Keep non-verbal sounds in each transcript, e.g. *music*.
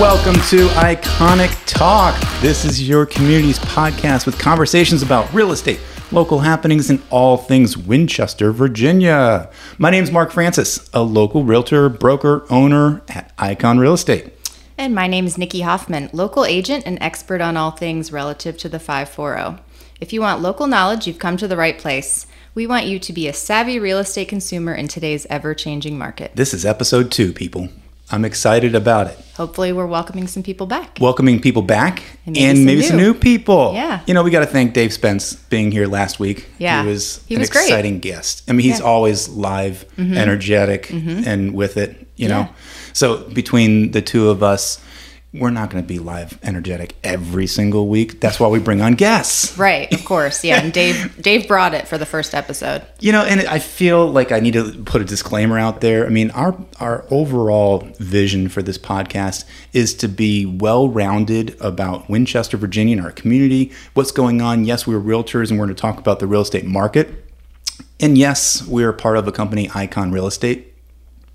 Welcome to Iconic Talk. This is your community's podcast with conversations about real estate, local happenings, and all things Winchester, Virginia. My name is Mark Francis, a local realtor, broker, owner at Icon Real Estate. And my name is Nikki Hoffman, local agent and expert on all things relative to the 540. If you want local knowledge, you've come to the right place. We want you to be a savvy real estate consumer in today's ever changing market. This is episode two, people. I'm excited about it. Hopefully, we're welcoming some people back. Welcoming people back And and maybe maybe, some some, new. new people. Yeah. You know, we got to thank Dave Spence being here last week. Yeah. He was He an great. exciting guest. I mean, he's Yeah. Mm-hmm. always live, energetic, and with it, you know. Yeah. So between the two of us, we're not going to be live, energetic every single week. That's why we bring on guests. Right, of course. Yeah, and Dave *laughs* Dave brought it for the first episode. You know, and I feel like I need to put a disclaimer out there. I mean, our our overall vision for this podcast is to be well-rounded about Winchester, Virginia, and our community. What's going on? Yes, we're realtors, and we're going to talk about the real estate market. And yes, we're part of a company, Icon Real Estate,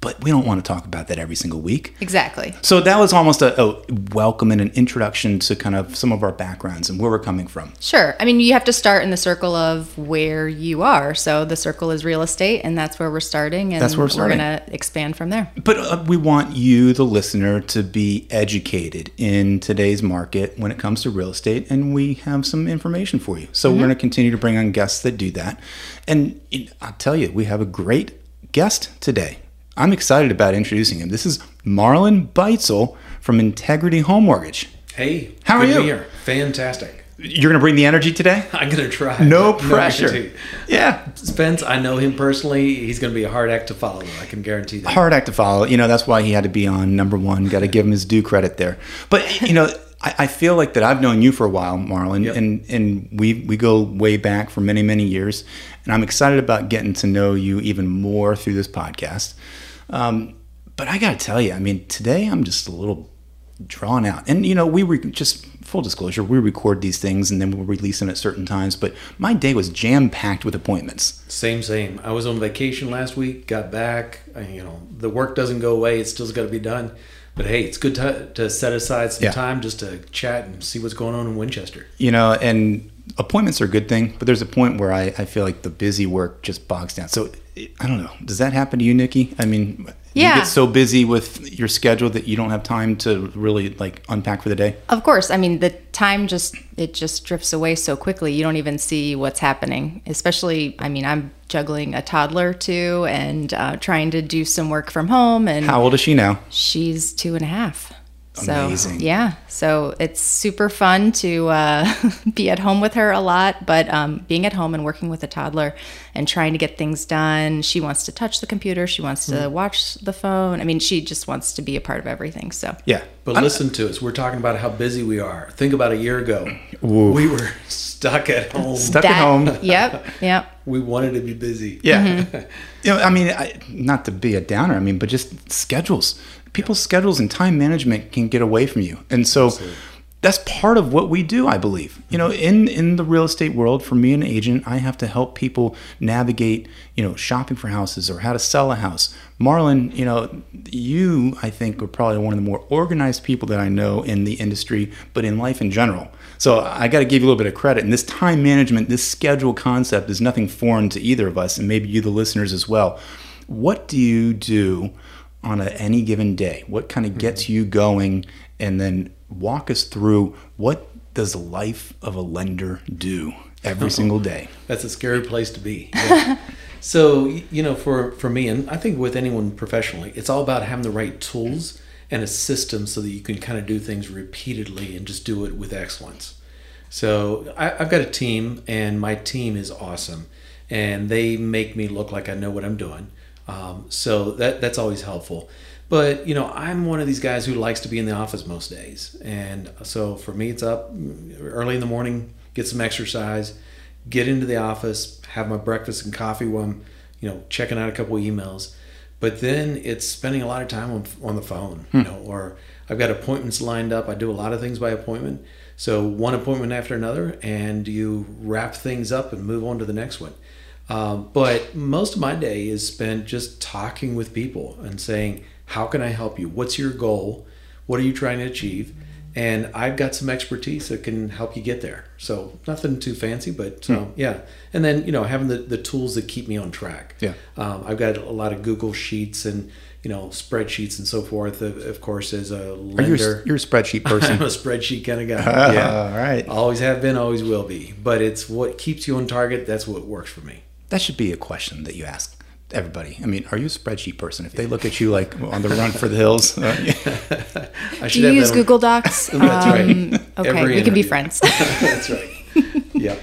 but we don't want to talk about that every single week. Exactly. So that was almost a, a welcome and an introduction to kind of some of our backgrounds and where we're coming from. Sure. I mean, you have to start in the circle of where you are. So the circle is real estate, and that's where we're starting. And That's where we're starting. going to expand from there. But uh, we want you, the listener, to be educated in today's market when it comes to real estate, and we have some information for you. So we're going to continue to bring on guests that do that. And I'll tell you, we have a great guest today. I'm excited about introducing him. This is Marlon Beitzel from Integrity Home Mortgage. Hey, How are to you? here. Fantastic. You're going to bring the energy today? *laughs* I'm gonna try. No pressure. guarantee. Yeah. Spence, I know him personally. He's gonna be a hard act to follow. I can guarantee that. hard act to follow. You know, that's why he had to be on number one. Got to give him his due credit there. But you know, I, I feel like that I've known you for a while, Marlon, Yep. and and we we go way back for many many years, and I'm excited about getting to know you even more through this podcast. Um, but I got to tell you, I mean, today I'm just a little drawn out, and you know, we were just full disclosure, we record these things and then we'll release them at certain times. But my day was jam packed with appointments. Same, same. I was on vacation last week. Got back. I, you know, the work doesn't go away. It's still has got to be done. But hey, it's good to, to set aside some Yeah. time just to chat and see what's going on in Winchester. you know, and appointments are a good thing, but there's a point where I, I feel like the busy work just bogs down. So I don't know. Does that happen to you, Nikki? I mean, Yeah. you get so busy with your schedule that you don't have time to really like unpack for the day. Of course. I mean, the time just it just drifts away so quickly. You don't even see what's happening. Especially, I mean, I'm juggling a toddler too, and uh, trying to do some work from home. And How old is she now? she's two and a half. So, Amazing. Yeah. So it's super fun to uh, *laughs* be at home with her a lot, but um, being at home and working with a toddler and trying to get things done. She wants to touch the computer. She wants to Mm. watch the phone. I mean, she just wants to be a part of everything. So Yeah. But I'm- listen to us. We're talking about how busy we are. Think about a year ago. Ooh. We were stuck at home. Stuck at home. *laughs* Yep. Yep. We wanted to be busy. Yeah. Mm-hmm. *laughs* You know, I mean, I, not to be a downer, I mean, but just schedules. People's schedules and time management can get away from you. And so that's part of what we do, I believe. You know, mm-hmm. in in the real estate world, for me an agent, I have to help people navigate, you know, shopping for houses or how to sell a house. Marlon, you know, you I think are probably one of the more organized people that I know in the industry, but in life in general. So I got to give you a little bit of credit. And this time management, this schedule concept is nothing foreign to either of us, and maybe you, the listeners, as well. What do you do on a, any given day? What kind of mm-hmm. gets you going? And then walk us through what does the life of a lender do every oh. single day? That's a scary place to be. *laughs* Yeah. so you know, for for me, and I think with anyone professionally, it's all about having the right tools and a system so that you can kind of do things repeatedly and just do it with excellence. So I, I've got a team, and my team is awesome, and they make me look like I know what I'm doing. Um, so that that's always helpful. But you know, I'm one of these guys who likes to be in the office most days, and so for me, it's up early in the morning, get some exercise, get into the office, have my breakfast and coffee while I'm, you know, checking out a couple emails. But then it's spending a lot of time on, on the phone, you know, or I've got appointments lined up. I do a lot of things by appointment. So one appointment after another, and you wrap things up and move on to the next one. Um, but most of my day is spent just talking with people and saying, How can I help you? What's your goal? What are you trying to achieve? And I've got some expertise that can help you get there. So nothing too fancy, but Hmm. um, yeah. And then you know having the, the tools that keep me on track. Yeah. Um, I've got a lot of Google sheets and you know spreadsheets and so forth. Of, of course, as a you lender, a, you're a spreadsheet *laughs* person. I'm a spreadsheet kind of guy. *laughs* yeah. All right. Always have been, always will be. But it's what keeps you on target. That's what works for me. That should be a question that you ask everybody. I mean, are you a spreadsheet person? If they look at you like on the run for the hills, *laughs* uh, I Do you have use Google Docs? *laughs* That's right. Um, Okay, Every we can be friends. *laughs* That's right. Yep.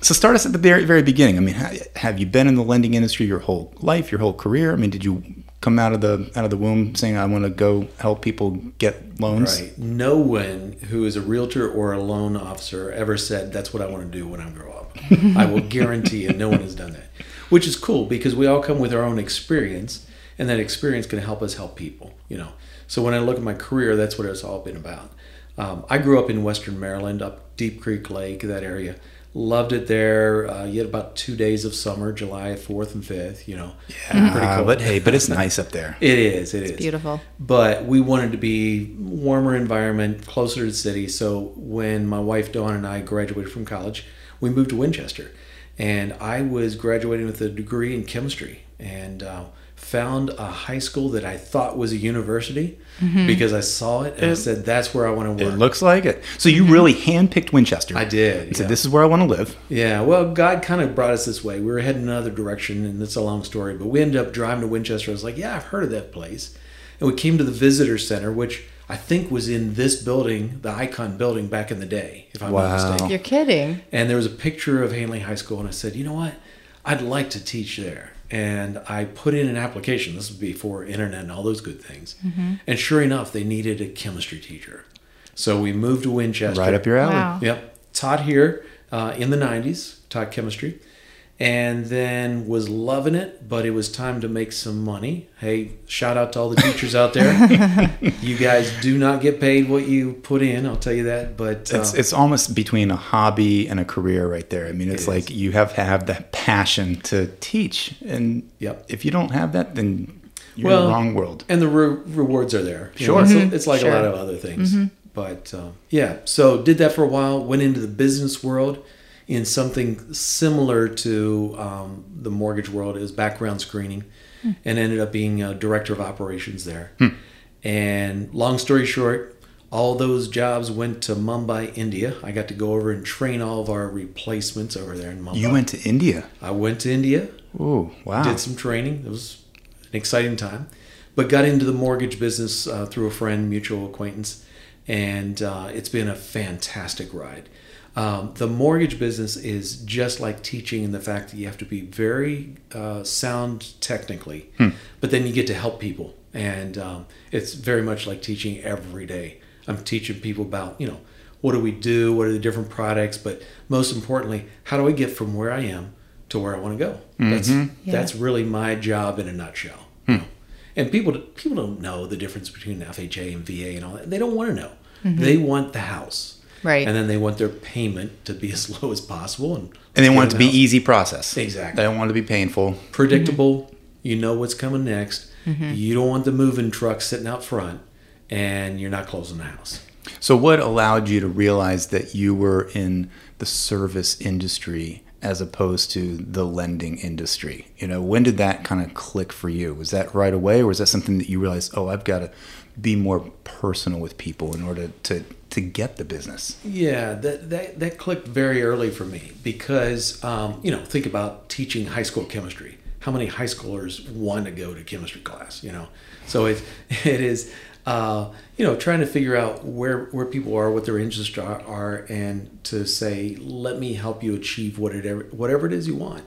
so start us at the very, very beginning. I mean, have you been in the lending industry your whole life, your whole career? I mean, did you come out of the out of the womb saying I want to go help people get loans? Right. No one who is a realtor or a loan officer ever said that's what I want to do when I grow up. *laughs* I will guarantee you, no one has done that. Which is cool because we all come with our own experience, and that experience can help us help people. You know. So when I look at my career, that's what it's all been about. Um, I grew up in Western Maryland, up Deep Creek Lake, that area. Loved it there. Uh, you had about two days of summer, July 4th and 5th, you know. Uh, but hey, but it's nice up there. It is. It is Beautiful. But we wanted to be warmer environment, closer to the city. So when my wife Dawn and I graduated from college, we moved to Winchester, and I was graduating with a degree in chemistry, and uh, found a high school that I thought was a university mm-hmm. because I saw it and I said that's where I want to work. It looks like it. So you mm-hmm. really handpicked Winchester. I did. And said, "This is where I want to live." Yeah, well, God kind of brought us this way. We were heading another direction, and it's a long story, but we ended up driving to Winchester. I was like, yeah, I've heard of that place. And we came to the visitor center, which I think was in this building, the Icon building back in the day, if I'm Wow. not mistaken. You're kidding. And there was a picture of Handley High School, and I said, you know what? I'd like to teach there. And I put in an application. This was before internet and all those good things. And sure enough, they needed a chemistry teacher. So we moved to Winchester. Right up your alley. Wow. Yep. Taught here uh, in the 90s, taught chemistry, and then was loving it, but it was time to make some money. Hey, shout out to all the teachers out there. *laughs* you guys do not get paid what you put in, I'll tell you that. But uh, It's it's almost between a hobby and a career right there. I mean, it's It like you have to have that passion to teach, and Yep. if you don't have that, then you're Well, in the wrong world. and the re- rewards are there. Sure. it's, it's like Sure. a lot of other things. But uh, yeah, so did that for a while. Went into the business world in something similar to um, the mortgage world. is background screening, and ended up being a director of operations there. And long story short, all those jobs went to Mumbai, India. I got to go over and train all of our replacements over there in Mumbai. You went to India. I went to India, Oh wow! did some training. It was an exciting time, but got into the mortgage business uh, through a friend, mutual acquaintance, and uh, it's been a fantastic ride. Um, the mortgage business is just like teaching in the fact that you have to be very uh, sound technically, but then you get to help people, and um, it's very much like teaching every day. I'm teaching people about you know what do we do, what are the different products, but most importantly, how do I get from where I am to where I want to go? That's that's really my job in a nutshell. you know. And people people don't know the difference between FHA and VA and all that. They don't want to know. They want the house, Right. And then they want their payment to be *laughs* as low as possible, and and they want it to them be out. easy process. Exactly. They don't want it to be painful. predictable. You know what's coming next. Mm-hmm. You don't want the moving truck sitting out front, and you're not closing the house. So, what allowed you to realize that you were in the service industry as opposed to the lending industry? You know, when did that kind of click for you? Was that right away, or was that something that you realized, oh, I've got to be more personal with people in order to to get the business? Yeah, that, that that clicked very early for me because um, you know think about teaching high school chemistry. How many high schoolers want to go to chemistry class? You know, so it *laughs* it is uh, you know trying to figure out where where people are, what their interests are, are, and to say, let me help you achieve whatever whatever it is you want.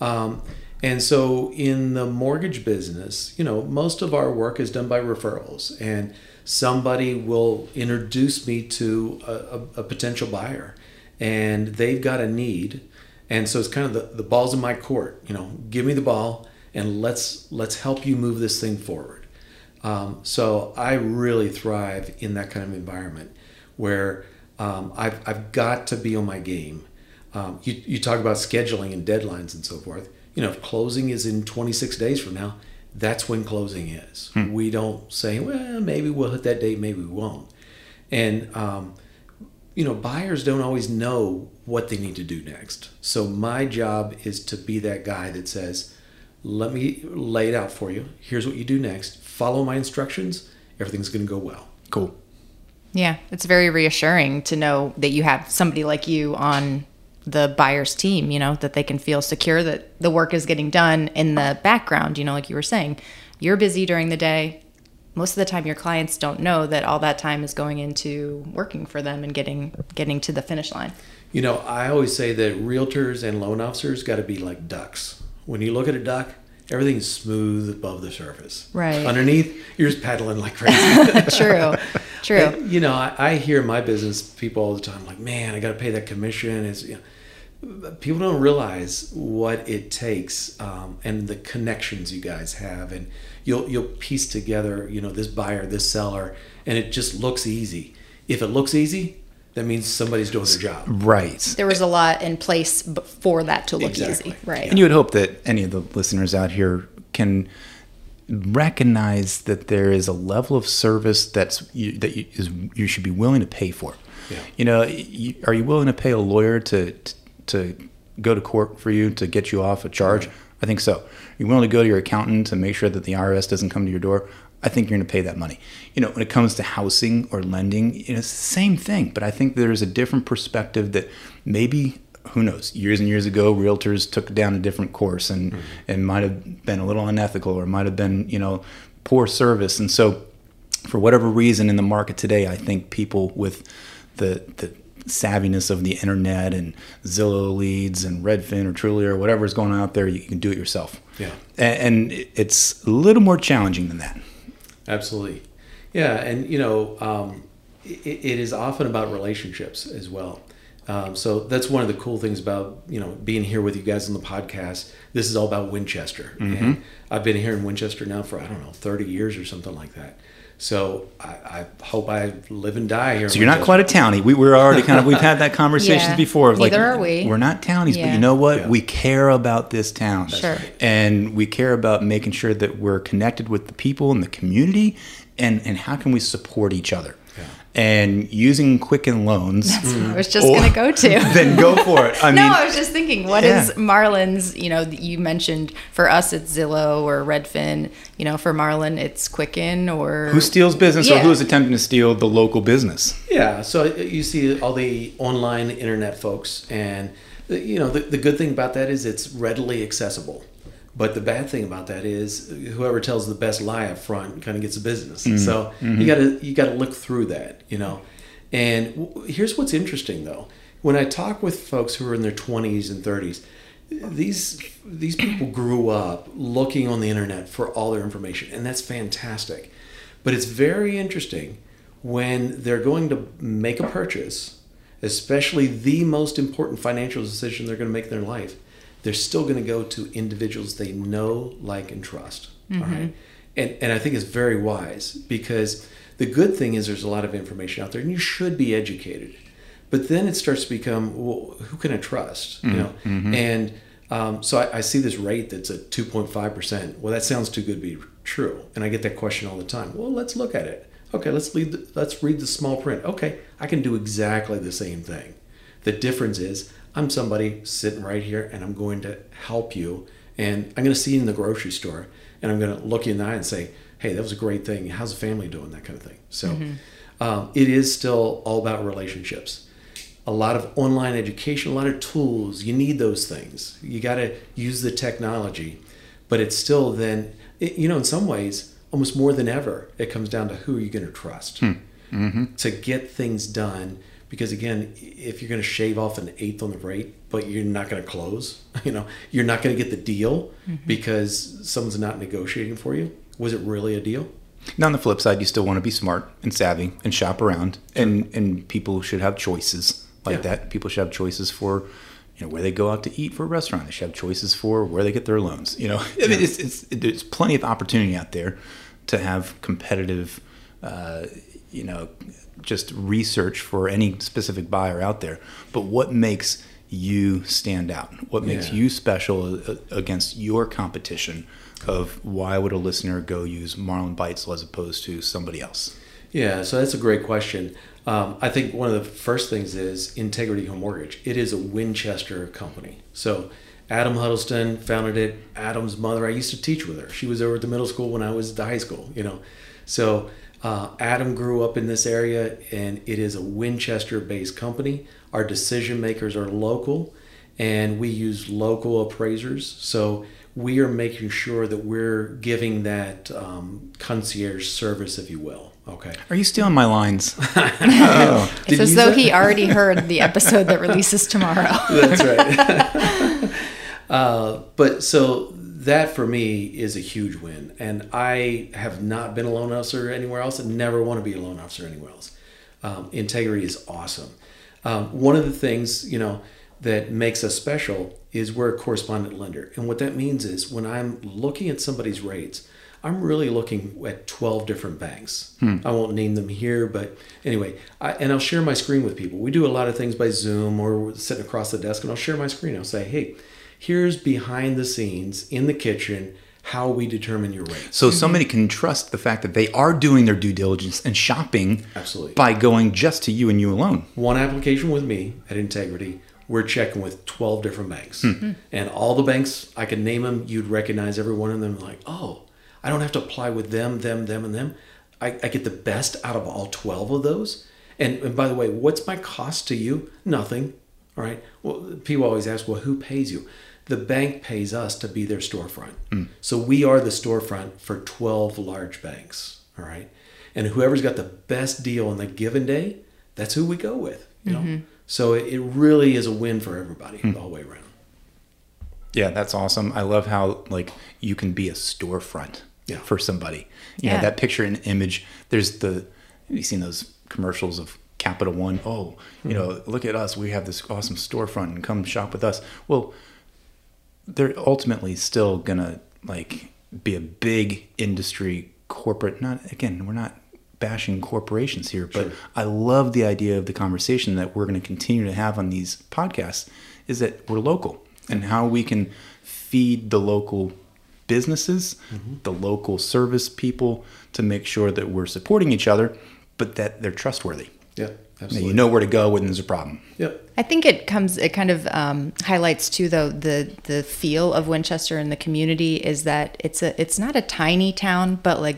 Um, and so in the mortgage business, you know, most of our work is done by referrals, and somebody will introduce me to a, a, a potential buyer, and they've got a need, and so it's kind of the, the ball's in my court. You know, give me the ball, and let's let's help you move this thing forward. Um, so I really thrive in that kind of environment where um, I've, I've got to be on my game. Um, you, you talk about scheduling and deadlines and so forth. You know, if closing is in 26 days from now, that's when closing is. We don't say, well, maybe we'll hit that date, maybe we won't. And, um, you know, buyers don't always know what they need to do next. So my job is to be that guy that says, let me lay it out for you. Here's what you do next. Follow my instructions. Everything's going to go well. Cool. Yeah, it's very reassuring to know that you have somebody like you on the buyer's team, you know, that they can feel secure that the work is getting done in the background, you know, like you were saying. You're busy during the day. Most of the time your clients don't know that all that time is going into working for them and getting getting to the finish line. You know, I always say that realtors and loan officers got to be like ducks. When you look at a duck, everything's smooth above the surface. Right. Underneath, you're just paddling like crazy. *laughs* True. *laughs* True. And, you know, I, I hear my business people all the time like, man, I got to pay that commission. It's, you know, people don't realize what it takes um, and the connections you guys have. And you'll, you'll piece together, you know, this buyer, this seller, and it just looks easy. If it looks easy, that means somebody's doing their job. Right. there was a lot in place b- for that to look Exactly. easy. Right. And you would hope that any of the listeners out here can recognize that there is a level of service that's you, that you, is you should be willing to pay for. Yeah. You know, you, are you willing to pay a lawyer to to go to court for you to get you off a charge? I think so. You're willing to go to your accountant to make sure that the IRS doesn't come to your door. I think you're going to pay that money. You know, when it comes to housing or lending, you know, it's the same thing. But I think there's a different perspective that maybe who knows years and years ago realtors took down a different course and mm-hmm. and might have been a little unethical or might have been you know poor service and so for whatever reason in the market today i think people with the the savviness of the internet and zillow leads and redfin or Trulia or whatever is going on out there you can do it yourself Yeah. and, and it's a little more challenging than that Absolutely. Yeah, and you know, um, it, it is often about relationships as well. Um, so that's one of the cool things about you know being here with you guys on the podcast. This is all about Winchester, and I've been here in Winchester now for I don't know thirty years or something like that. So I, I hope I live and die here. So you're not quite a townie. We, we're already kind of we've had that *laughs* conversations Yeah. before. Of like, Neither are we. We're not townies, but you know what? Yeah. We care about this town. Sure. right. And we care about making sure that we're connected with the people in the community, and and how can we support each other? And using Quicken loans, I was just going to go to. *laughs* then go for it. I no, mean, I was just thinking, what is Yeah. Marlon's? You know, you mentioned for us it's Zillow or Redfin. You know, for Marlon it's Quicken or who steals business or who is attempting to steal the local business? Yeah, so you see all the online internet folks, and you know the, the good thing about that is it's readily accessible. But the bad thing about that is whoever tells the best lie up front kind of gets the business. Mm-hmm. So you mm-hmm. got to you got to look through that, you know. And w- here's what's interesting though: when I talk with folks who are in their 20s and 30s, these these people grew up looking on the internet for all their information, and that's fantastic. But it's very interesting when they're going to make a purchase, especially the most important financial decision they're going to make in their life. They're still going to go to individuals they know, like, and trust. all right, mm-hmm. and and I think it's very wise because the good thing is there's a lot of information out there, and you should be educated. But then it starts to become, well, who can I trust? You mm-hmm. know, mm-hmm. and um, so I, I see this rate that's at 2.5 percent. Well, that sounds too good to be true, and I get that question all the time. Well, let's look at it. Okay, let's read the, let's read the small print. Okay, I can do exactly the same thing. The difference is I'm somebody sitting right here, and I'm going to help you, and I'm going to see you in the grocery store, and I'm going to look you in the eye and say, "Hey, that was a great thing. How's the family doing?" That kind of thing. So, mm-hmm. um, it is still all about relationships a lot of online education, a lot of tools. You need those things. You got to use the technology, but it's still then, it, you know, in some ways, almost more than ever, it comes down to who are you going to trust hmm. mm-hmm. to get things done. Because again, if you're going to shave off an eighth on the rate, but you're not going to close, *laughs* you know, you're not going to get the deal because someone's not negotiating for you. Was it really a deal? Now, on the flip side, you still want to be smart and savvy and shop around, and and people should have choices like Yeah. that. People should have choices for, you know, where they go out to eat for a restaurant. They should have choices for where they get their loans. You know, I mean, it's, it's there's plenty of opportunity out there to have competitive, uh, you know, just research for any specific buyer out there. But what makes you stand out? What makes Yeah. you special against your competition? of why would a listener go use Marlon Beitzel as opposed to somebody else? Yeah, so that's a great question. Um, I think one of the first things is Integrity Home Mortgage. It is a Winchester company. So Adam Huddleston founded it. Adam's mother, I used to teach with her. She was over at the middle school when I was at the high school, you know. So uh, Adam grew up in this area and it is a Winchester based company. Our decision makers are local and we use local appraisers. So we are making sure that we're giving that um, concierge service, if you will. Okay. Are you stealing my lines? *laughs* oh. It's as though that? he already heard the episode that releases tomorrow. *laughs* That's right. *laughs* uh, but so that for me is a huge win. And I have not been a loan officer anywhere else and never want to be a loan officer anywhere else. Um, integrity is awesome. Um, one of the things, you know, that makes us special is we're a correspondent lender. And what that means is when I'm looking at somebody's rates, I'm really looking at 12 different banks. Hmm. I won't name them here, but anyway, I, and I'll share my screen with people. We do a lot of things by Zoom or sitting across the desk, and I'll share my screen. I'll say, hey, here's behind the scenes in the kitchen how we determine your rate. So somebody can trust the fact that they are doing their due diligence and shopping absolutely by going just to you and you alone. One application with me at Integrity, we're checking with 12 different banks. Hmm. And all the banks, I can name them, you'd recognize every one of them like, "Oh, I don't have to apply with them, them, them and them. I, I get the best out of all 12 of those." And, and by the way, what's my cost to you? Nothing. All right. Well, people always ask, well, who pays you? The bank pays us to be their storefront. Mm. So we are the storefront for 12 large banks. All right. And whoever's got the best deal on the given day, that's who we go with. You know? Mm-hmm. So it, it, really is a win for everybody mm. the whole way around. Yeah, that's awesome. I love how like you can be a storefront yeah. for somebody. You yeah. know, that picture and image, there's the you've seen those commercials of Capital One. Oh, you mm-hmm. know, look at us. We have this awesome storefront and come shop with us. Well, they're ultimately still gonna like be a big industry corporate. Not again, we're not bashing corporations here, but sure. I love the idea of the conversation that we're going to continue to have on these podcasts. Is that we're local and how we can feed the local businesses, mm-hmm. the local service people to make sure that we're supporting each other, but that they're trustworthy. Yeah. Absolutely. You know where to go when there's a problem. Yep. I think it comes. It kind of um, highlights too, though the the feel of Winchester and the community is that it's a it's not a tiny town, but like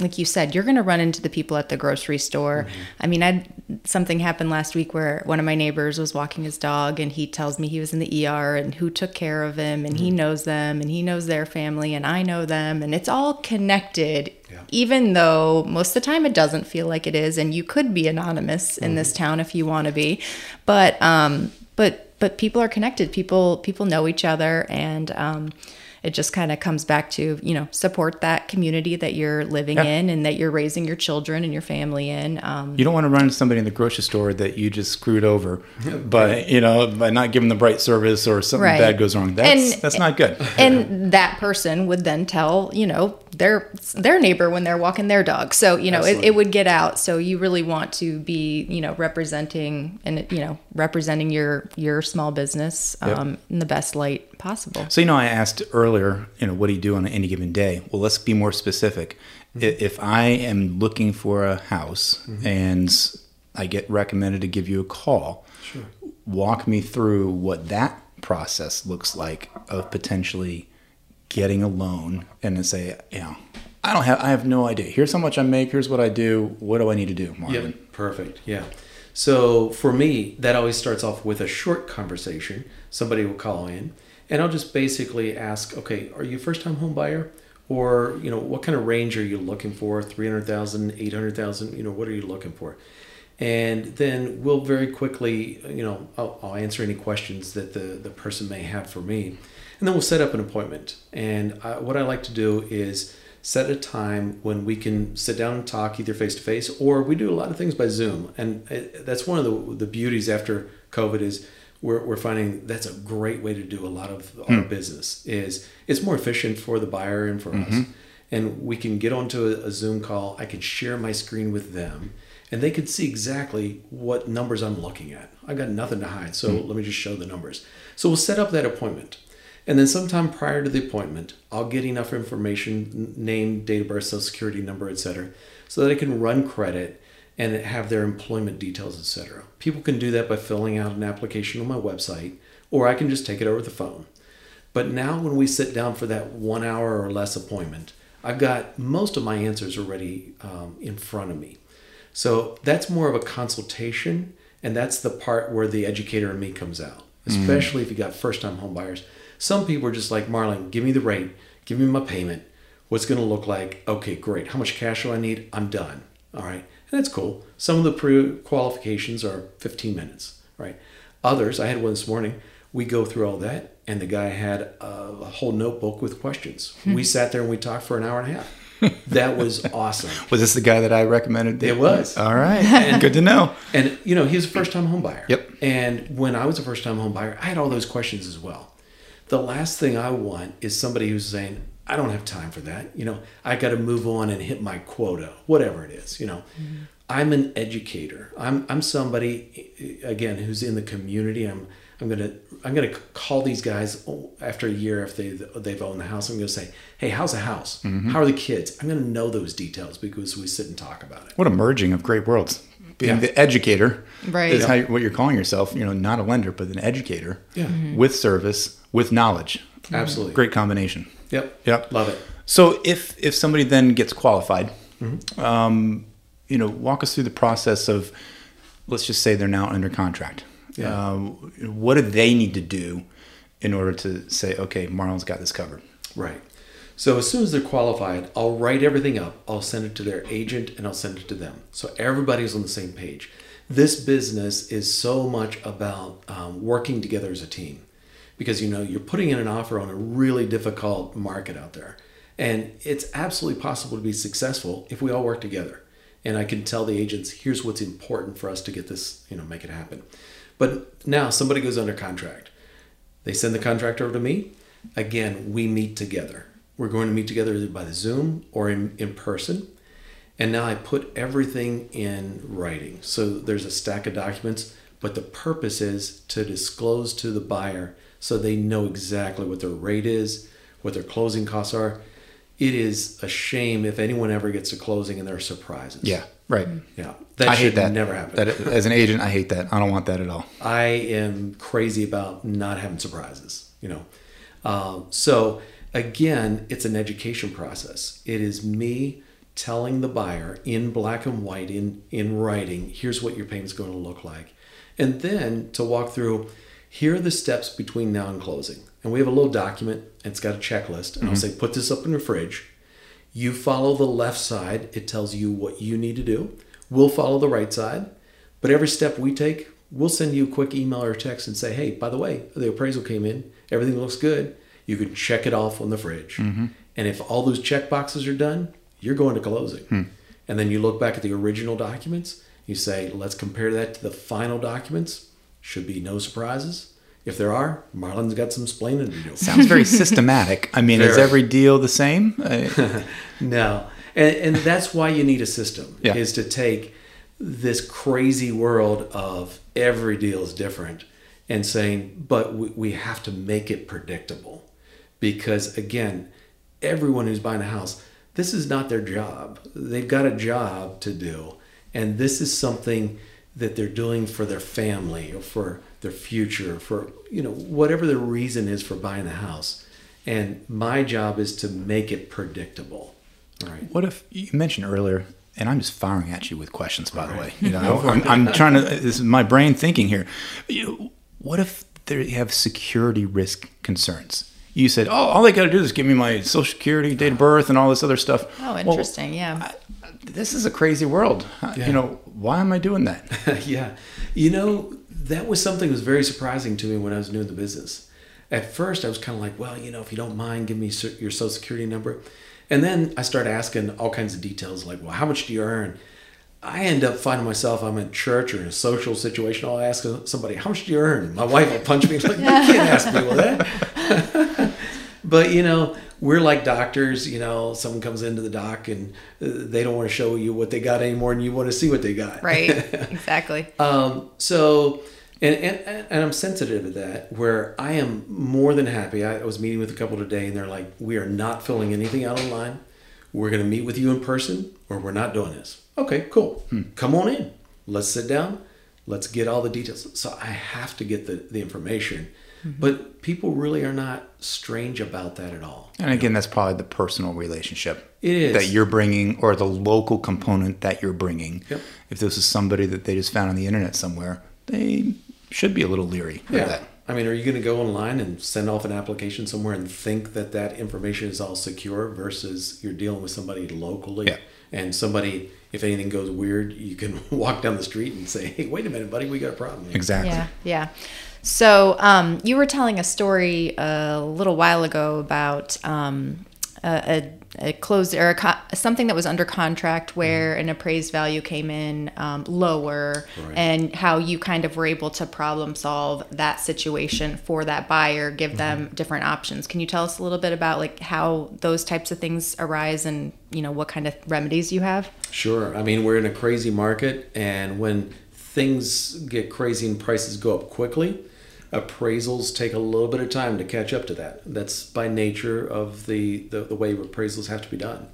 like you said, you're going to run into the people at the grocery store. Mm-hmm. I mean, I something happened last week where one of my neighbors was walking his dog, and he tells me he was in the ER and who took care of him, and mm-hmm. he knows them, and he knows their family, and I know them, and it's all connected. Yeah. Even though most of the time it doesn't feel like it is, and you could be anonymous in mm-hmm. this town if you want to be, but um, but but people are connected. People people know each other, and um, it just kind of comes back to you know support that community that you're living yeah. in and that you're raising your children and your family in um, you don't want to run into somebody in the grocery store that you just screwed over *laughs* by you know by not giving the right service or something right. bad goes wrong that's and, that's not good *laughs* and that person would then tell you know their their neighbor when they're walking their dog so you know it, it, would get out so you really want to be you know representing and you know representing your your small business um, yep. in the best light possible so you know i asked earlier you know what do you do on any given day well let's be more specific mm-hmm. if i am looking for a house mm-hmm. and i get recommended to give you a call sure. walk me through what that process looks like of potentially getting a loan and then say, you know, I don't have, I have no idea. Here's how much I make. Here's what I do. What do I need to do, Marvin? Yeah, perfect. Yeah. So for me, that always starts off with a short conversation. Somebody will call in, and I'll just basically ask, okay, are you a first-time home buyer? Or, you know, what kind of range are you looking for? 300,000, 800,000, you know, what are you looking for? And then we'll very quickly, you know, I'll, I'll answer any questions that the, the person may have for me and then we'll set up an appointment. And I, what I like to do is set a time when we can sit down and talk either face to face or we do a lot of things by Zoom. And it, that's one of the, the beauties after COVID is we're, we're finding that's a great way to do a lot of our hmm. business is it's more efficient for the buyer and for mm-hmm. us. And we can get onto a, a Zoom call. I can share my screen with them and they could see exactly what numbers I'm looking at. I've got nothing to hide. So mm let me just show the numbers. So we'll set up that appointment And then sometime prior to the appointment, I'll get enough information, name, date of birth, social security number, etc., so that I can run credit and have their employment details, etc. People can do that by filling out an application on my website, or I can just take it over the phone. But now, when we sit down for that one hour or less appointment, I've got most of my answers already um, in front of me. So that's more of a consultation, and that's the part where the educator in me comes out, especially if you got first time home buyers. Some people are just like, Marlon, give me the rate, give me my payment, what's going to look like. Okay, great. How much cash do I need? I'm done. All right. And that's cool. Some of the pre qualifications are 15 minutes, right? Others, I had one this morning, we go through all that, and the guy had a, whole notebook with questions. Hmm. we sat there and we talked for an hour and a half. That was *laughs* awesome. Was this the guy that I recommended? It was. All right. *laughs* Good to know. And you know, he was a first time homebuyer. Yep. And when I was a first time homebuyer, I had all those questions as well. The last thing I want is somebody who's saying, I don't have time for that. You know, I got to move on and hit my quota, whatever it is. You know, mm-hmm. I'm an educator. I'm I'm somebody again who's in the community. I'm I'm gonna I'm gonna call these guys after a year if they they've owned the house. I'm gonna say, hey, how's the house? Mm-hmm. How are the kids? I'm gonna know those details because we sit and talk about it. What a merging of great worlds. Being Yeah. the educator Right. is how, what you're calling yourself. You know, not a lender, but an educator Yeah, with service, with knowledge. absolutely. Great combination. Yep. Yep. Love it. So if if somebody then gets qualified, Mm-hmm. um, you know, walk us through the process of, let's just say they're now under contract. Yeah. Um, what do they need to do in order to say, okay, Marlon's got this covered? Right. So as soon as they're qualified, I'll write everything up. I'll send it to their agent and I'll send it to them. So everybody's on the same page. This business is so much about um, working together as a team because you know you're putting in an offer on a really difficult market out there. And it's absolutely possible to be successful if we all work together. And I can tell the agents, here's what's important for us to get this, you know, make it happen. But now somebody goes under contract. They send the contract over to me. Again, we meet together. We're going to meet together either by the Zoom or in, in person. And now I put everything in writing. So there's a stack of documents, but the purpose is to disclose to the buyer so they know exactly what their rate is, what their closing costs are. It is a shame if anyone ever gets to closing and there are surprises. Yeah, right. Yeah. That I should hate that. never happen. That as an agent, I hate that. I don't want that at all. I am crazy about not having surprises, you know. Um, so again, it's an education process. It is me telling the buyer in black and white, in in writing, here's what your payment's going to look like, and then to walk through. Here are the steps between now and closing, and we have a little document. And it's got a checklist, and I'll mm-hmm. say, put this up in your fridge. You follow the left side, it tells you what you need to do. We'll follow the right side. But every step we take, we'll send you a quick email or text and say, hey, by the way, the appraisal came in, everything looks good. You can check it off on the fridge. Mm-hmm. And if all those check boxes are done, you're going to closing. Hmm. And then you look back at the original documents, you say, let's compare that to the final documents. Should be no surprises. If there are, Marlon's got some splaining to do. Sounds very *laughs* systematic. I mean, is every deal the same? *laughs* No, and, and that's why you need a system Yeah. is to take this crazy world of every deal is different and saying, but we, we have to make it predictable because again, everyone who's buying a house, this is not their job. They've got a job to do, and this is something that they're doing for their family or for their future, for you know whatever the reason is for buying the house. And my job is to make it predictable. All right. what if you mentioned earlier, and I'm just firing at you with questions, by the way. You know, *laughs* I'm, I'm trying to. This is my brain thinking here. You, what if they have security risk concerns? You said, "Oh, all they got to do is give me my social security, date of birth, and all this other stuff." Oh, Well, interesting. yeah. This is a crazy world. Yeah. You know, why am I doing that? *laughs* yeah. You know, that was something that was very surprising to me when I was new in the business. At first, I was kind of like, well, you know, if you don't mind, give me your social security number. And then I started asking all kinds of details like, well, how much do you earn? I end up finding myself, I'm in church or in a social situation, I'll ask somebody, how much do you earn? My wife will punch me like, you can't ask people that. *laughs* but, you know, we're like doctors, you know, someone comes into the doc and uh, they don't want to show you what they got anymore and you want to see what they got. Right. *laughs* exactly. Um, so, And, and and I'm sensitive to that. Where I am more than happy. I was meeting with a couple today, and they're like, "We are not filling anything out online. We're going to meet with you in person, or we're not doing this." Okay, cool. Come on in. Let's sit down. Let's get all the details. So I have to get the the information, Mm-hmm. but people really are not strange about that at all. And again, that's probably the personal relationship It is. that you're bringing, or the local component that you're bringing. Yep. If this is somebody that they just found on the internet somewhere, they should be a little leery of Yeah. that. I mean, are you going to go online and send off an application somewhere and think that that information is all secure versus you're dealing with somebody locally Yeah. and somebody, if anything goes weird, you can *laughs* walk down the street and say, "Hey, wait a minute, buddy, we got a problem." here." Exactly. Yeah, yeah. So um, you were telling a story a little while ago about um, a, a, closed or a co- something that was under contract where an appraised value came in um, lower, Right. and how you kind of were able to problem solve that situation for that buyer, give them different options. Can you tell us a little bit about like how those types of things arise and you know what kind of remedies you have? Sure. I mean, we're in a crazy market, and when things get crazy and prices go up quickly, appraisals take a little bit of time to catch up to that. That's by nature of the, the, the way appraisals have to be done.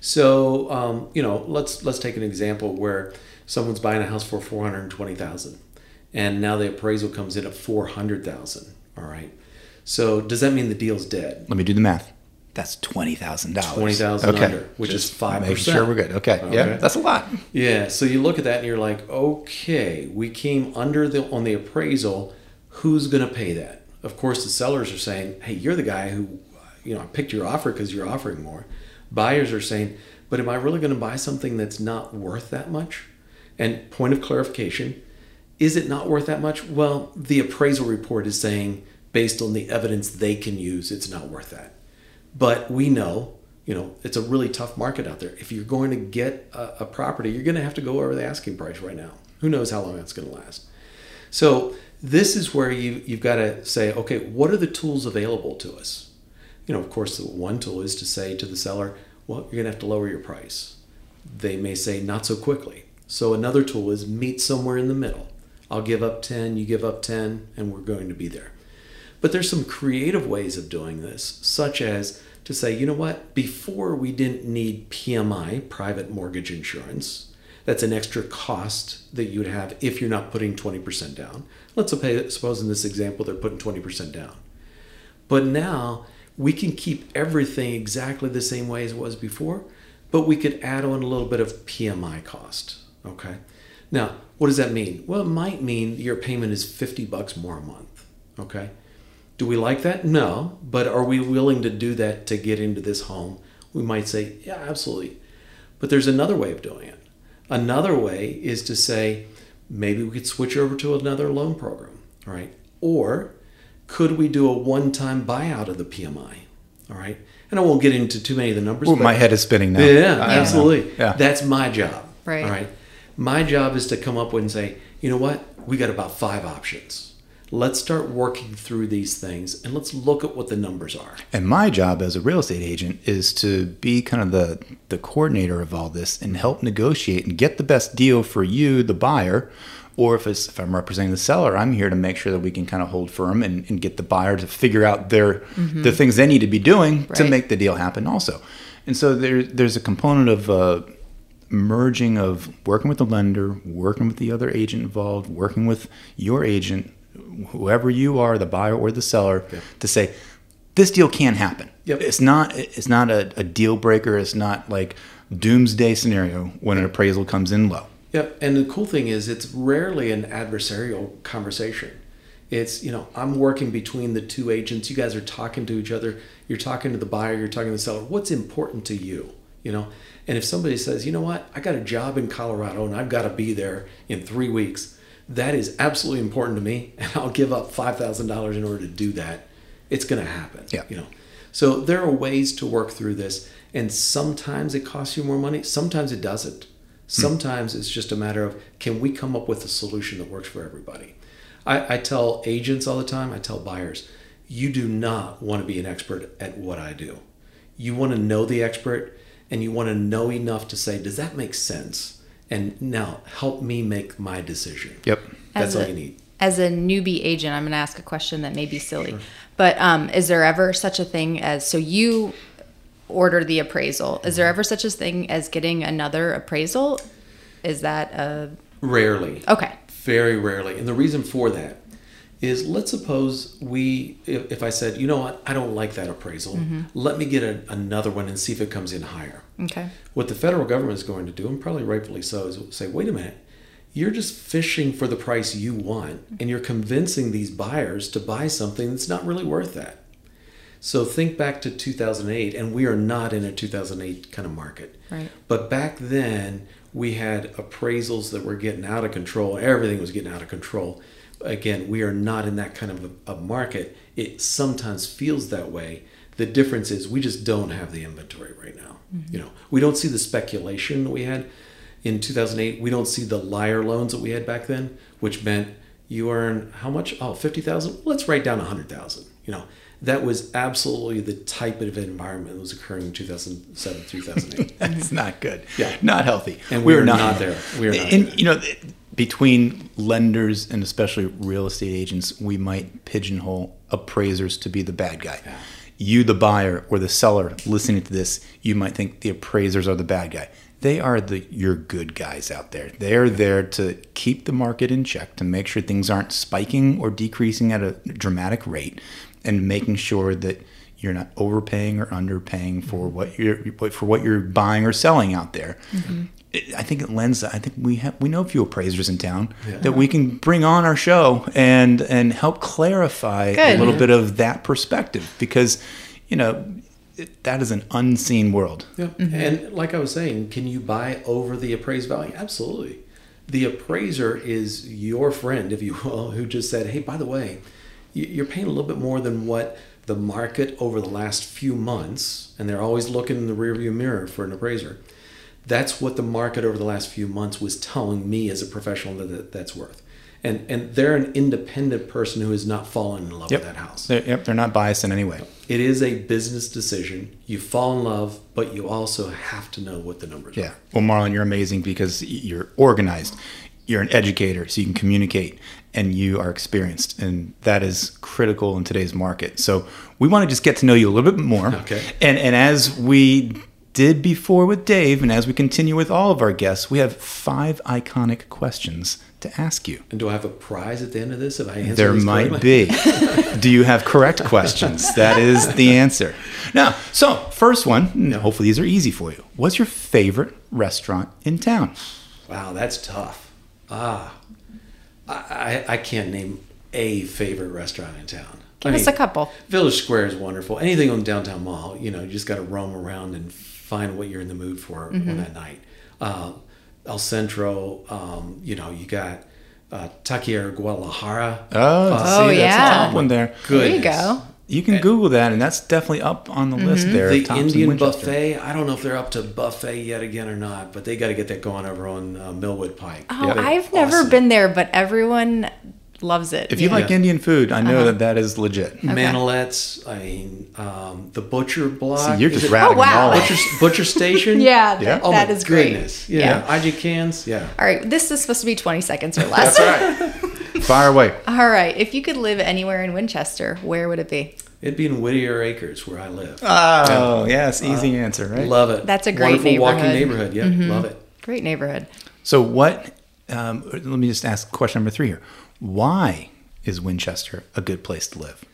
So, um, you know, let's let's take an example where someone's buying a house for four hundred twenty thousand, and now the appraisal comes in at four hundred thousand. All right. So, does that mean the deal's dead? Let me do the math. That's twenty thousand dollars. Twenty thousand under, which is five percent. sure we're good. Okay. Yeah, that's a lot. Yeah, so you look at that and you're like, okay, we came under the on the appraisal. Who's going to pay that? Of course, the sellers are saying, "Hey, you're the guy who, you know, I picked your offer because you're offering more." Buyers are saying, "But am I really going to buy something that's not worth that much?" And point of clarification, is it not worth that much? Well, the appraisal report is saying, based on the evidence they can use, it's not worth that. But we know, you know, it's a really tough market out there. If you're going to get a, a property, you're going to have to go over the asking price right now. Who knows how long that's going to last? So this is where you you've got to say, okay, what are the tools available to us? You know, of course, one tool is to say to the seller, well, you're going to have to lower your price. They may say not so quickly. So another tool is meet somewhere in the middle. I'll give up 10, you give up 10, and we're going to be there. But there's some creative ways of doing this, such as to say, you know what, before we didn't need PMI, private mortgage insurance. That's an extra cost that you would have if you're not putting 20% down. Let's suppose in this example they're putting 20% down. But now we can keep everything exactly the same way as it was before, but we could add on a little bit of PMI cost. Okay. Now, what does that mean? Well, it might mean your payment is 50 bucks more a month. Okay. Do we like that? No. But are we willing to do that to get into this home? We might say, yeah, absolutely. But there's another way of doing it. Another way is to say, maybe we could switch over to another loan program, right? Or could we do a one-time buyout of the PMI, all right? And I won't get into too many of the numbers. Ooh, but- my head is spinning now. yeah, I absolutely. Yeah. That's my job. Right. All right. My job is to come up with and say, you know what? We got about five options. Let's start working through these things and let's look at what the numbers are. And my job as a real estate agent is to be kind of the the coordinator of all this and help negotiate and get the best deal for you, the buyer. Or if it's if I'm representing the seller, I'm here to make sure that we can kind of hold firm and, and get the buyer to figure out their the things they need to be doing to make the deal happen also. And so there there's a component of uh, merging of working with the lender, working with the other agent involved, working with your agent, whoever you are, the buyer or the seller, to say this deal can happen. Yep. It's not it's not a, a deal breaker. It's not like doomsday scenario when an appraisal comes in low. Yep. And the cool thing is, it's rarely an adversarial conversation. It's, you know, I'm working between the two agents. You guys are talking to each other. You're talking to the buyer, you're talking to the seller. What's important to you? You know, and if somebody says, you know what, I got a job in Colorado and I've got to be there in three weeks, that is absolutely important to me. And I'll give up $5,000 in order to do that. It's going to happen. Yeah. You know, so there are ways to work through this. And sometimes it costs you more money, sometimes it doesn't. Hmm. Sometimes it's just a matter of can we come up with a solution that works for everybody? I, I tell agents all the time, I tell buyers, you do not want to be an expert at what I do. You want to know the expert and you want to know enough to say, does that make sense? And now help me make my decision. Yep. That's As all a- you need. As a newbie agent, I'm going to ask a question that may be silly, but um, is there ever such a thing as so you order the appraisal? Is there ever such a thing as getting another appraisal? Is that a Rarely. okay? Very rarely. And the reason for that is let's suppose we, if, if I said, you know what, I don't like that appraisal, mm-hmm. let me get a, another one and see if it comes in higher. Okay. What the federal government is going to do, and probably rightfully so, is say, wait a minute, you're just fishing for the price you want, mm-hmm. and you're convincing these buyers to buy something that's not really worth that. So think back to 2008, and we are not in a 2008 kind of market. Right. But back then, we had appraisals that were getting out of control. Everything was getting out of control. Again, we are not in that kind of a, a market. It sometimes feels that way. The difference is we just don't have the inventory right now. Mm-hmm. You know, we don't see the speculation that we had in 2008. We don't see the liar loans that we had back then, which meant you earn how much? Oh, 50,000. Let's write down 100,000. You know, that was absolutely the type of environment that was occurring in 2007, 2008. *laughs* That's not good. Yeah. Not healthy. And we are not there. We are not and, there. you know, between lenders and especially real estate agents, we might pigeonhole appraisers to be the bad guy. You, the buyer or the seller, listening to this, you might think the appraisers are the bad guy. They are the your good guys out there. They are there to keep the market in check, to make sure things aren't spiking or decreasing at a dramatic rate, and making sure that you're not overpaying or underpaying for mm-hmm. what you're for what you're buying or selling out there. It- I think it lends. I think we have we know a few appraisers in town that we can bring on our show and and help clarify Good. a little bit of that perspective because you know it, that is an unseen world. Yeah. Mm-hmm. And like I was saying, can you buy over the appraised value? Absolutely. The appraiser is your friend, if you will, who just said, hey, by the way, you're paying a little bit more than what the market over the last few months, and they're always looking in the rearview mirror for an appraiser. That's what the market over the last few months was telling me as a professional that- that that's worth. And, and they're an independent person who has not fallen in love Yep. with that house. They're, yep, they're not biased in any way. It is a business decision. You fall in love, but you also have to know what the numbers Yeah. are. Well, Marlon, you're amazing because you're organized. You're an educator, so you can communicate, and you are experienced, and that is critical in today's market. So we want to just get to know you a little bit more. Okay. And and as we did before with Dave, and as we continue with all of our guests, we have five iconic questions to ask you. And do I have a prize at the end of this if I answer There might be. *laughs* Do you have correct questions? That is the answer. Now, so first one, hopefully these are easy for you. What's your favorite restaurant in town? Wow, that's tough. Ah, I, I, I can't name a favorite restaurant in town. Give I us mean, a couple. Village Square is wonderful. Anything on downtown mall, you know, you just got to roam around and find what you're in the mood for Mm-hmm. on that night. Uh, El Centro, um, you know, you got uh, Taqueria Guadalajara. Oh, Uh, see, Oh, that's yeah. a top one there. There you go. You can Google that, and that's definitely up on the list there. The of tops in Indian Winchester. buffet. I don't know if they're up to buffet yet again or not, but they got to get that going over on uh, Millwood Pike. Oh, They're I've never been there, but everyone loves it. If you Yeah. like Indian food, I Uh-huh. know that that is legit. Manilettes. I mean, um, the butcher block. See, you're just it- rattling Oh, wow. all. Butcher, butcher station. *laughs* Yeah, Yeah. that, Oh that my is great. goodness. Yeah. IG cans. Yeah. All right, this is supposed to be 20 seconds or less. That's right. *laughs* Fire away. All right, if you could live anywhere in Winchester, where would it be? It'd be in Whittier Acres where I live. Oh, yes, easy answer, right? Love it. That's a great Wonderful walking neighborhood. Mm-hmm. Yeah. Love it. Great neighborhood. So, what? Um, let me just ask question number three here. Why is Winchester a good place to live?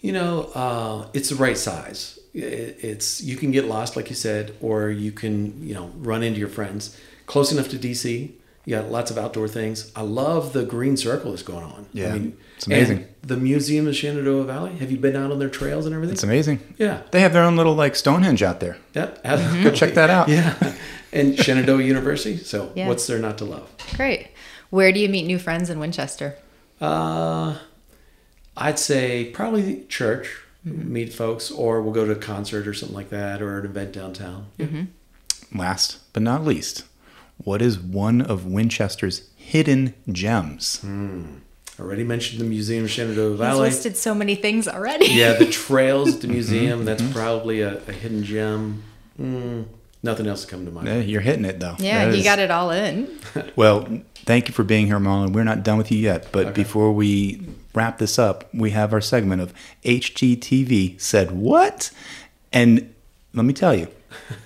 You know, uh, it's the right size. It's you can get lost, like you said, or you can you know run into your friends. Close enough to DC. You got lots of outdoor things. I love the green circle that's going on. Yeah, I mean, it's amazing. and the museum of Shenandoah Valley. Have you been out on their trails and everything? It's amazing. Yeah. They have their own little like Stonehenge out there. Yep. absolutely. Go check that out. Yeah. And Shenandoah University. So *laughs* Yeah. what's there not to love? Great. Where do you meet new friends in Winchester? Uh, I'd say probably church, mm-hmm. meet folks, or we'll go to a concert or something like that, or an event downtown. Yeah. Mm-hmm. Last but not least, what is one of Winchester's hidden gems? Hmm. Already mentioned the Museum of Shenandoah He's Valley. listed so many things already. Yeah, the trails at the mm-hmm. museum. That's probably a, a hidden gem. Mm, Nothing else to come to mind. Eh, You're hitting it though. Yeah, That he is- got it all in. *laughs* Well, thank you for being here, Marlon. We're not done with you yet, but before we wrap this up, we have our segment of HGTV said what? And let me tell you,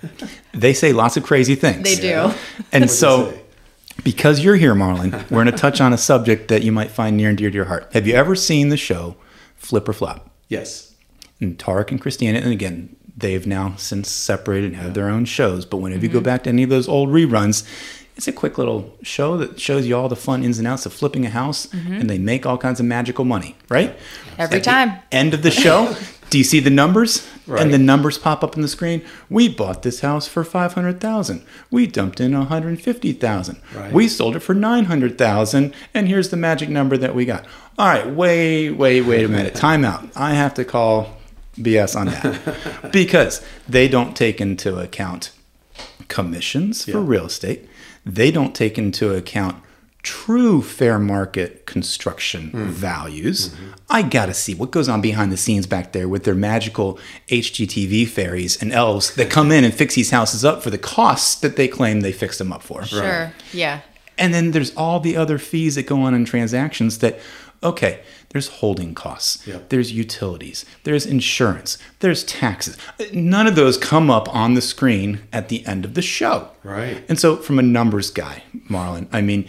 *laughs* they say lots of crazy things. They do. *laughs* And What'd so, because you're here, Marlon, we're going to touch on a subject that you might find near and dear to your heart. Have you ever seen the show Flip or Flop? Yes. and Tarek and Christina, and again, they've now since separated and have their own shows. But whenever you go mm-hmm. back to any of those old reruns, it's a quick little show that shows you all the fun ins and outs of flipping a house, mm-hmm. and they make all kinds of magical money, right? Every At time. end of the show, *laughs* do you see the numbers? Right. And the numbers pop up on the screen. We bought this house for five hundred thousand. We dumped in one hundred fifty thousand. Right. We sold it for nine hundred thousand. And here's the magic number that we got. All right, wait, wait, wait a minute. *laughs* Time out. I have to call BS on that *laughs* because they don't take into account commissions for Yeah. real estate. They don't take into account true fair market construction Hmm. values. Mm-hmm. I gotta see what goes on behind the scenes back there with their magical HGTV fairies and elves that come in and fix these houses up for the costs that they claim they fixed them up for. Sure. Yeah. And then there's all the other fees that go on in transactions that, okay, there's holding costs, Yep. there's utilities, there's insurance, there's taxes. None of those come up on the screen at the end of the show. Right. And so, from a numbers guy, Marlon, I mean,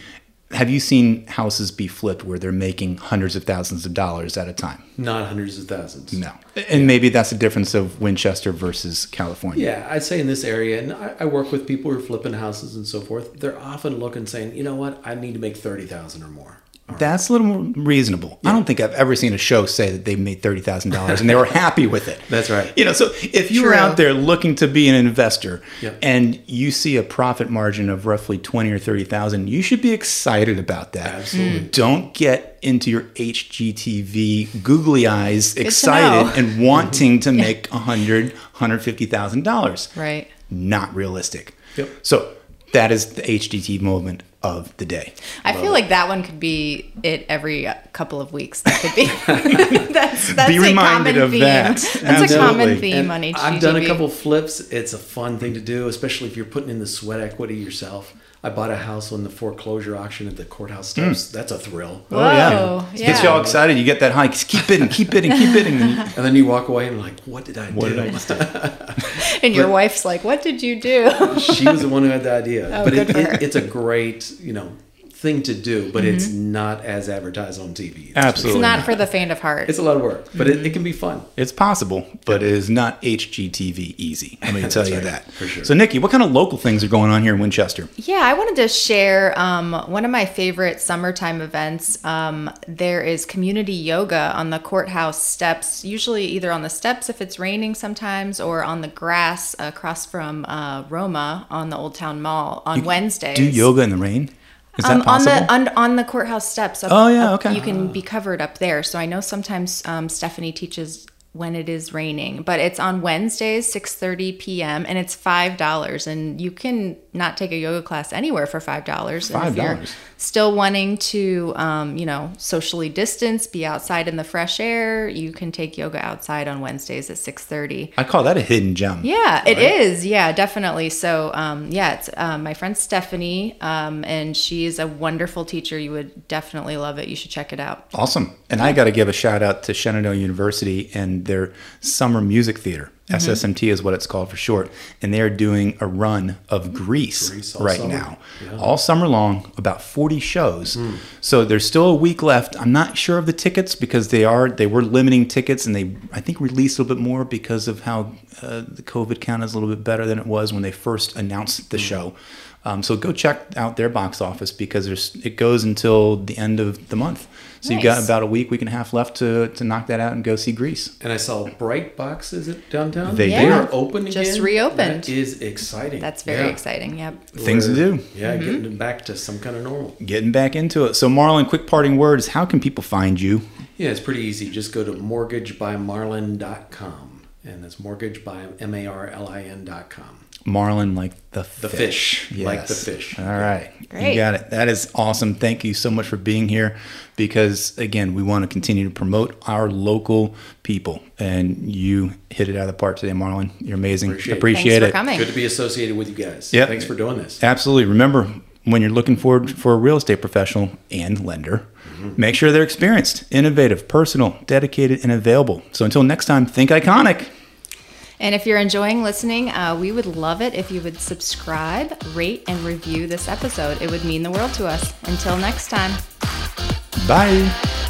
have you seen houses be flipped where they're making hundreds of thousands of dollars at a time? Not hundreds of thousands. No. And maybe that's the difference of Winchester versus California. Yeah, I'd say in this area, and I, I work with people who are flipping houses and so forth. They're often looking, saying, "You know what? I need to make thirty thousand or more." That's a little more reasonable. I don't think I've ever seen a show say that they made thirty thousand dollars and they were *laughs* happy with it. That's right. You know, so if you're True. out there looking to be an investor and you see a profit margin of roughly twenty or thirty thousand, you should be excited about that. Absolutely. Mm. Don't get into your HGTV googly eyes know. excited and wanting *laughs* to make a hundred, hundred fifty thousand dollars. Right. Not realistic. Yep. So that is the HGTV moment of the day. I feel like that one could be it every uh, couple of weeks. That could be. that's *laughs* that's Be a reminded common of theme. that. That's a common Absolutely. theme And on HGTV. I've done a couple flips. It's a fun thing to do, especially if you're putting in the sweat equity yourself. I bought a house on the foreclosure auction at the courthouse steps. Hmm. That's a thrill. Whoa, Oh yeah, It gets you all excited. You get that high. Just keep bidding, keep bidding, keep bidding. And *laughs* And then you walk away and like, what did I what do? did I just do? *laughs* And your wife's like, "What did you do?" she was the one who had the idea. *laughs* Oh, but it, good for her. it, it's a great, you know, thing to do, but it's not as advertised on TV. Absolutely. it's not for the faint of heart. It's a lot of work, but it, it can be fun. It's possible, but it is not HGTV easy. Let me *laughs* tell you right, that. for sure. So, Nikki, what kind of local things are going on here in Winchester? Yeah, I wanted to share um, one of my favorite summertime events. Um, there is community yoga on the courthouse steps, usually either on the steps if it's raining sometimes, or on the grass across from uh, Roma on the Old Town Mall on Wednesdays. Do yoga in the rain? Is that Um, on the on, on the courthouse steps. Up, Oh, yeah, up- okay. You can be covered up there. So I know sometimes um, Stephanie teaches when it is raining, but it's on Wednesdays, six thirty p.m. and it's five dollars, and you can not take a yoga class anywhere for five dollars. $5. Still wanting to, um, you know, socially distance, be outside in the fresh air. You can take yoga outside on Wednesdays at six thirty. I call that a hidden gem. Yeah, it is. Yeah, definitely. So, um, yeah, it's um, my friend Stephanie, um, and she is a wonderful teacher. You would definitely love it. You should check it out. Awesome. And I got to give a shout out to Shenandoah University and their summer music theater. Mm-hmm. SSMT is what it's called for short. And they're doing a run of Greece, Grease all right summer. now. Yeah. All summer long, about 40 shows. So there's still a week left. I'm not sure of the tickets because they are they were limiting tickets and they I think released a little bit more because of how uh, the COVID count is a little bit better than it was when they first announced the Hmm. show. Um, so go check out their box office because there's it goes until the end of the month. So you've got about a week, week and a half left to, to knock that out and go see Grease. And I saw Bright Box, is it downtown? They they are open again. Just reopened. That is exciting. That's very Yeah. exciting. Yep. Things to We're- do. Yeah, getting back to some kind of normal. Getting back into it. So Marlon, quick parting words. How can people find you? Yeah, it's pretty easy. Just go to mortgagebymarlin.com. And that's mortgage by M A R L I N.com. Marlin like the The fish, like the fish. All right. Great. You got it. That is awesome. Thank you so much for being here because, again, we want to continue to promote our local people. And you hit it out of the park today, Marlon. You're amazing. Appreciate it. Appreciate Thanks for it. coming. Good to be associated with you guys. Yep. Thanks for doing this. Absolutely. Remember, when you're looking for for a real estate professional and lender, mm-hmm. make sure they're experienced, innovative, personal, dedicated, and available. So until next time, think iconic. And if you're enjoying listening, uh, we would love it if you would subscribe, rate, and review this episode. It would mean the world to us. Until next time. Bye.